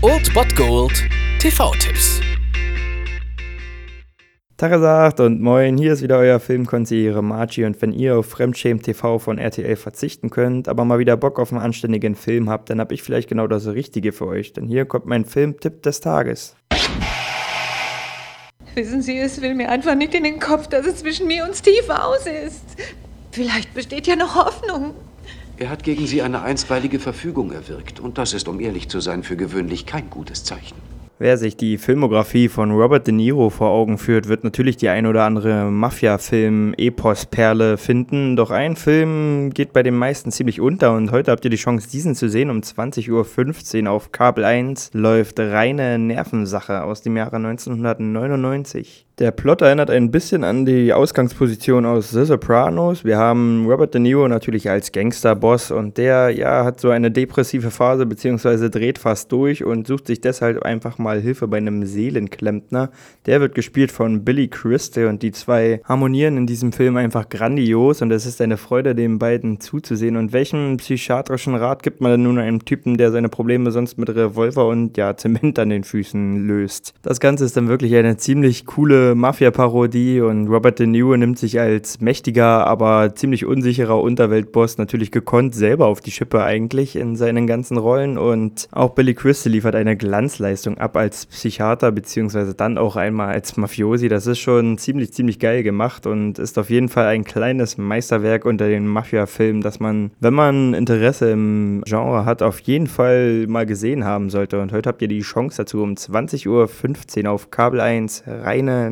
Old Bot Gold TV-Tipps. Tagesagt und moin, hier ist wieder euer Filmkonsigliere Margie und wenn ihr auf Fremdschämen TV von RTL verzichten könnt, aber mal wieder Bock auf einen anständigen Film habt, dann hab ich vielleicht genau das Richtige für euch, denn hier kommt mein Filmtipp des Tages. Wissen Sie, es will mir einfach nicht in den Kopf, dass es zwischen mir und Steve aus ist. Vielleicht besteht ja noch Hoffnung. Er hat gegen Sie eine einstweilige Verfügung erwirkt und das ist, um ehrlich zu sein, für gewöhnlich kein gutes Zeichen. Wer sich die Filmografie von Robert De Niro vor Augen führt, wird natürlich die ein oder andere Mafia-Film-Epos-Perle finden. Doch ein Film geht bei den meisten ziemlich unter und heute habt ihr die Chance, diesen zu sehen. Um 20.15 Uhr auf Kabel 1 läuft Reine Nervensache aus dem Jahre 1999. Der Plot erinnert ein bisschen an die Ausgangsposition aus The Sopranos. Wir haben Robert De Niro natürlich als Gangsterboss und der ja hat so eine depressive Phase beziehungsweise dreht fast durch und sucht sich deshalb einfach mal Hilfe bei einem Seelenklempner. Der wird gespielt von Billy Crystal und die zwei harmonieren in diesem Film einfach grandios und es ist eine Freude, den beiden zuzusehen. Und welchen psychiatrischen Rat gibt man denn nun einem Typen, der seine Probleme sonst mit Revolver und ja Zement an den Füßen löst? Das Ganze ist dann wirklich eine ziemlich coole Mafia-Parodie und Robert De Niro nimmt sich als mächtiger, aber ziemlich unsicherer Unterweltboss natürlich gekonnt selber auf die Schippe eigentlich in seinen ganzen Rollen und auch Billy Crystal liefert eine Glanzleistung ab als Psychiater beziehungsweise dann auch einmal als Mafiosi. Das ist schon ziemlich, ziemlich geil gemacht und ist auf jeden Fall ein kleines Meisterwerk unter den Mafia-Filmen, das man, wenn man Interesse im Genre hat, auf jeden Fall mal gesehen haben sollte. Und heute habt ihr die Chance dazu um 20.15 Uhr auf Kabel 1 reine